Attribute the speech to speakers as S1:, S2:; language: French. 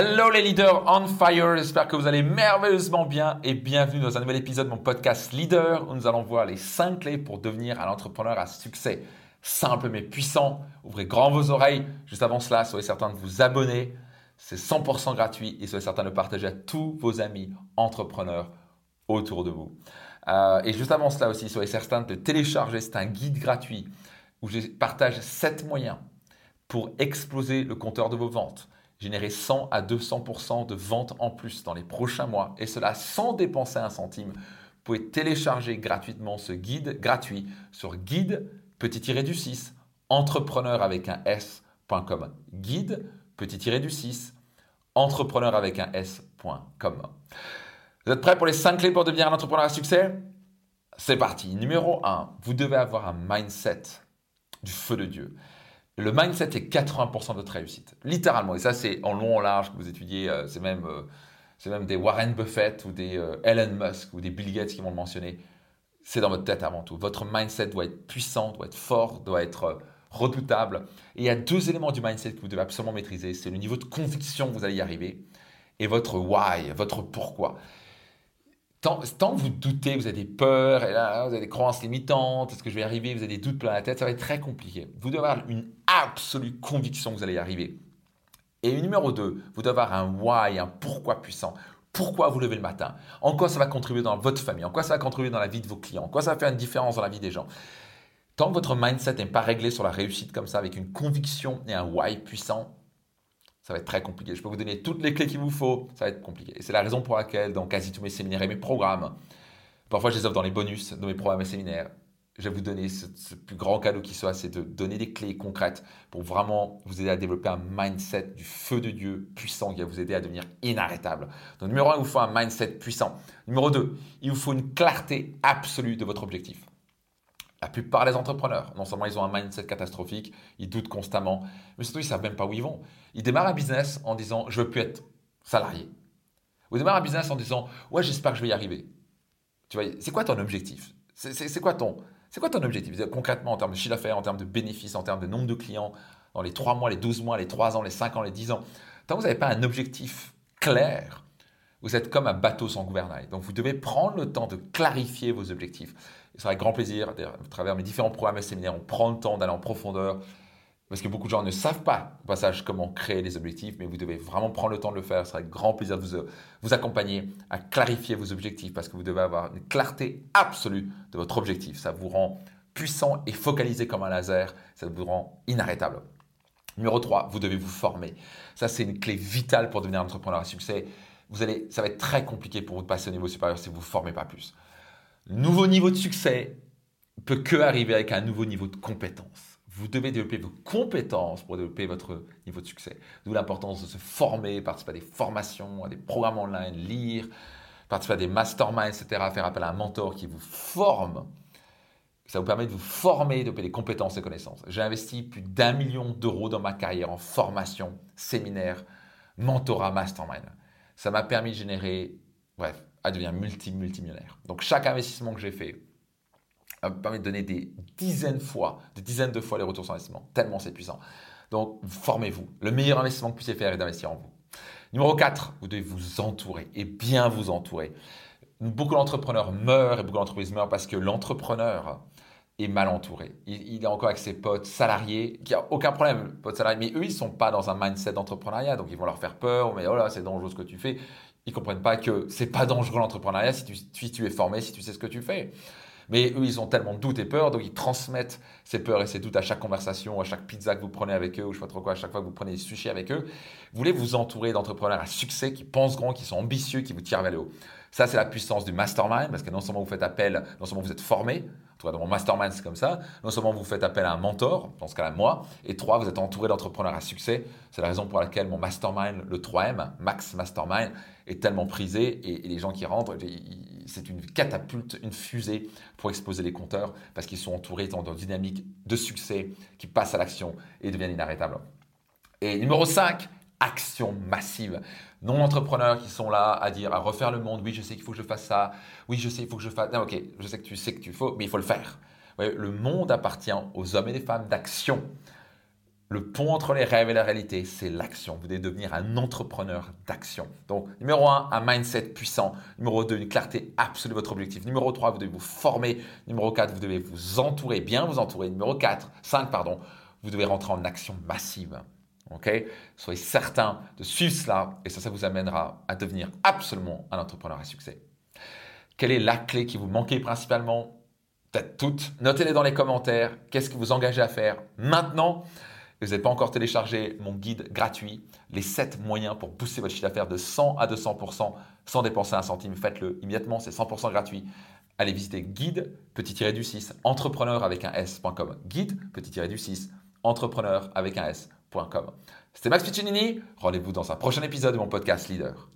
S1: Hello les leaders on fire, j'espère que vous allez merveilleusement bien et bienvenue dans un nouvel épisode de mon podcast Leader où nous allons voir les 5 clés pour devenir un entrepreneur à succès. Simple mais puissant, ouvrez grand vos oreilles. Juste avant cela, soyez certain de vous abonner, c'est 100% gratuit et soyez certain de partager à tous vos amis entrepreneurs autour de vous. Euh, et juste avant cela aussi, soyez certain de télécharger, c'est un guide gratuit où je partage 7 moyens pour exploser le compteur de vos ventes générer 100 à 200% de ventes en plus dans les prochains mois, et cela sans dépenser un centime. Vous pouvez télécharger gratuitement ce guide gratuit sur guide petit-du 6 entrepreneur avec un s.com. Guide petit-du 6 entrepreneur avec un s.com. Vous êtes prêts pour les 5 clés pour devenir un entrepreneur à succès? C'est parti. Numéro 1, vous devez avoir un mindset du feu de Dieu. Le mindset est 80% de votre réussite, littéralement. Et ça, c'est en long, en large que vous étudiez. Euh, c'est même, euh, même des Warren Buffett ou des euh, Elon Musk ou des Bill Gates qui vont le mentionner. C'est dans votre tête avant tout. Votre mindset doit être puissant, doit être fort, doit être redoutable. Et il y a deux éléments du mindset que vous devez absolument maîtriser. C'est le niveau de conviction que vous allez y arriver et votre why, votre pourquoi. Tant, tant, que vous doutez, vous avez des peurs, et là, vous avez des croyances limitantes, est-ce que je vais y arriver, vous avez des doutes plein la tête, ça va être très compliqué. Vous devez avoir une absolue conviction que vous allez y arriver. Et numéro 2, vous devez avoir un why, un pourquoi puissant. Pourquoi vous levez le matin? En quoi ça va contribuer dans votre famille? En quoi ça va contribuer dans la vie de vos clients? En quoi ça va faire une différence dans la vie des gens? Tant que votre mindset n'est pas réglé sur la réussite comme ça, avec une conviction et un why puissant, ça va être très compliqué. Je peux vous donner toutes les clés qu'il vous faut, ça va être compliqué. Et c'est la raison pour laquelle, dans quasi tous mes séminaires et mes programmes, parfois je les offre dans les bonus de mes programmes et séminaires, je vais vous donner ce, plus grand cadeau qui soit, c'est de donner des clés concrètes pour vraiment vous aider à développer un mindset du feu de Dieu puissant qui va vous aider à devenir inarrêtable. Donc, numéro un, il vous faut un mindset puissant. Numéro deux, il vous faut une clarté absolue de votre objectif. La plupart des entrepreneurs, non seulement ils ont un mindset catastrophique, ils doutent constamment, mais surtout ils ne savent même pas où ils vont. Ils démarrent un business en disant je veux plus être salarié. Ou ils démarrent un business en disant ouais j'espère que je vais y arriver. Tu vois, c'est quoi ton objectif? C'est quoi ton c'est quoi ton objectif? Concrètement en termes de chiffre d'affaires, en termes de bénéfices, en termes de nombre de clients dans les 3 mois, les 12 mois, les 3 ans, les 5 ans, les 10 ans Tant que vous n'avez pas un objectif clair, vous êtes comme un bateau sans gouvernail. Donc vous devez prendre le temps de clarifier vos objectifs. Et c'est avec grand plaisir, à travers mes différents programmes et séminaires, on prend le temps d'aller en profondeur. Parce que beaucoup de gens ne savent pas, au passage, comment créer les objectifs, mais vous devez vraiment prendre le temps de le faire. Ce sera avec grand plaisir de vous, vous accompagner à clarifier vos objectifs parce que vous devez avoir une clarté absolue de votre objectif. Ça vous rend puissant et focalisé comme un laser. Ça vous rend inarrêtable. Numéro 3, vous devez vous former. Ça, c'est une clé vitale pour devenir un entrepreneur à succès vous allez, ça va être très compliqué pour vous de passer au niveau supérieur si vous ne formez pas plus. Nouveau niveau de succès peut que arriver avec un nouveau niveau de compétence. Vous devez développer vos compétences pour développer votre niveau de succès. D'où l'importance de se former, participer à des formations, à des programmes online, lire, participer à des masterminds, etc., faire appel à un mentor qui vous forme. Ça vous permet de vous former, de développer des compétences et connaissances. J'ai investi plus d'un million d'euros dans ma carrière en formation, séminaire, mentorat, mastermind ça m'a permis de générer, bref, à devenir multi-multimillionnaire. Donc chaque investissement que j'ai fait m'a permis de donner des dizaines de fois, des dizaines de fois les retours sur investissement, tellement c'est puissant. Donc formez-vous. Le meilleur investissement que vous puissiez faire est d'investir en vous. Numéro 4, vous devez vous entourer et bien vous entourer. Beaucoup d'entrepreneurs meurent et beaucoup d'entreprises meurent parce que l'entrepreneur est mal entouré. Il, est encore avec ses potes salariés, qui a aucun problème, potes salariés, mais eux, ils sont pas dans un mindset d'entrepreneuriat, donc ils vont leur faire peur, mais oh là, c'est dangereux ce que tu fais. Ils comprennent pas que c'est pas dangereux l'entrepreneuriat si tu, si tu es formé, si tu sais ce que tu fais. Mais eux, ils ont tellement de doutes et peurs, donc ils transmettent ces peurs et ces doutes à chaque conversation, à chaque pizza que vous prenez avec eux, ou je sais pas trop quoi, à chaque fois que vous prenez des sushis avec eux. Vous voulez vous entourer d'entrepreneurs à succès qui pensent grand, qui sont ambitieux, qui vous tirent vers le haut. Ça, c'est la puissance du mastermind, parce que non seulement vous faites appel, non seulement vous êtes formé, en tout cas dans mon mastermind c'est comme ça, non seulement vous faites appel à un mentor, dans ce cas-là moi, et trois, vous êtes entouré d'entrepreneurs à succès. C'est la raison pour laquelle mon mastermind, le 3M, Max Mastermind, est tellement prisé, et, les gens qui rentrent, c'est une catapulte, une fusée pour exploser les compteurs, parce qu'ils sont entourés dans une dynamique de succès qui passe à l'action et deviennent inarrêtables. Et numéro 5, action massive. Non-entrepreneurs qui sont là à dire, à refaire le monde, oui, je sais qu'il faut que je fasse ça, oui, je sais, il faut que je fasse... Non, ok, je sais que tu sais que tu faut, mais il faut le faire. le monde appartient aux hommes et les femmes d'action. le pont entre les rêves et la réalité, c'est l'action. Vous devez devenir un entrepreneur d'action. Donc, numéro 1, un mindset puissant. Numéro 2, une clarté absolue de votre objectif. Numéro 3, vous devez vous former. Numéro 4, vous devez vous entourer, bien vous entourer. Numéro 4, 5, pardon, vous devez rentrer en action massive. Soyez certain de suivre cela et ça, ça vous amènera à devenir absolument un entrepreneur à succès. Quelle est la clé qui vous manquait principalement? Peut-être toutes. Notez-les dans les commentaires. Qu'est-ce que vous engagez à faire maintenant? Vous n'avez pas encore téléchargé mon guide gratuit, les 7 moyens pour booster votre chiffre d'affaires de 100 à 200% sans dépenser un centime, faites-le immédiatement, c'est 100% gratuit. Allez visiter guide petit du 6 entrepreneur avec un s.com. Guide petit du 6 entrepreneur avec un s.com. C'était Max Piccinini. Rendez-vous dans un prochain épisode de mon podcast Leader.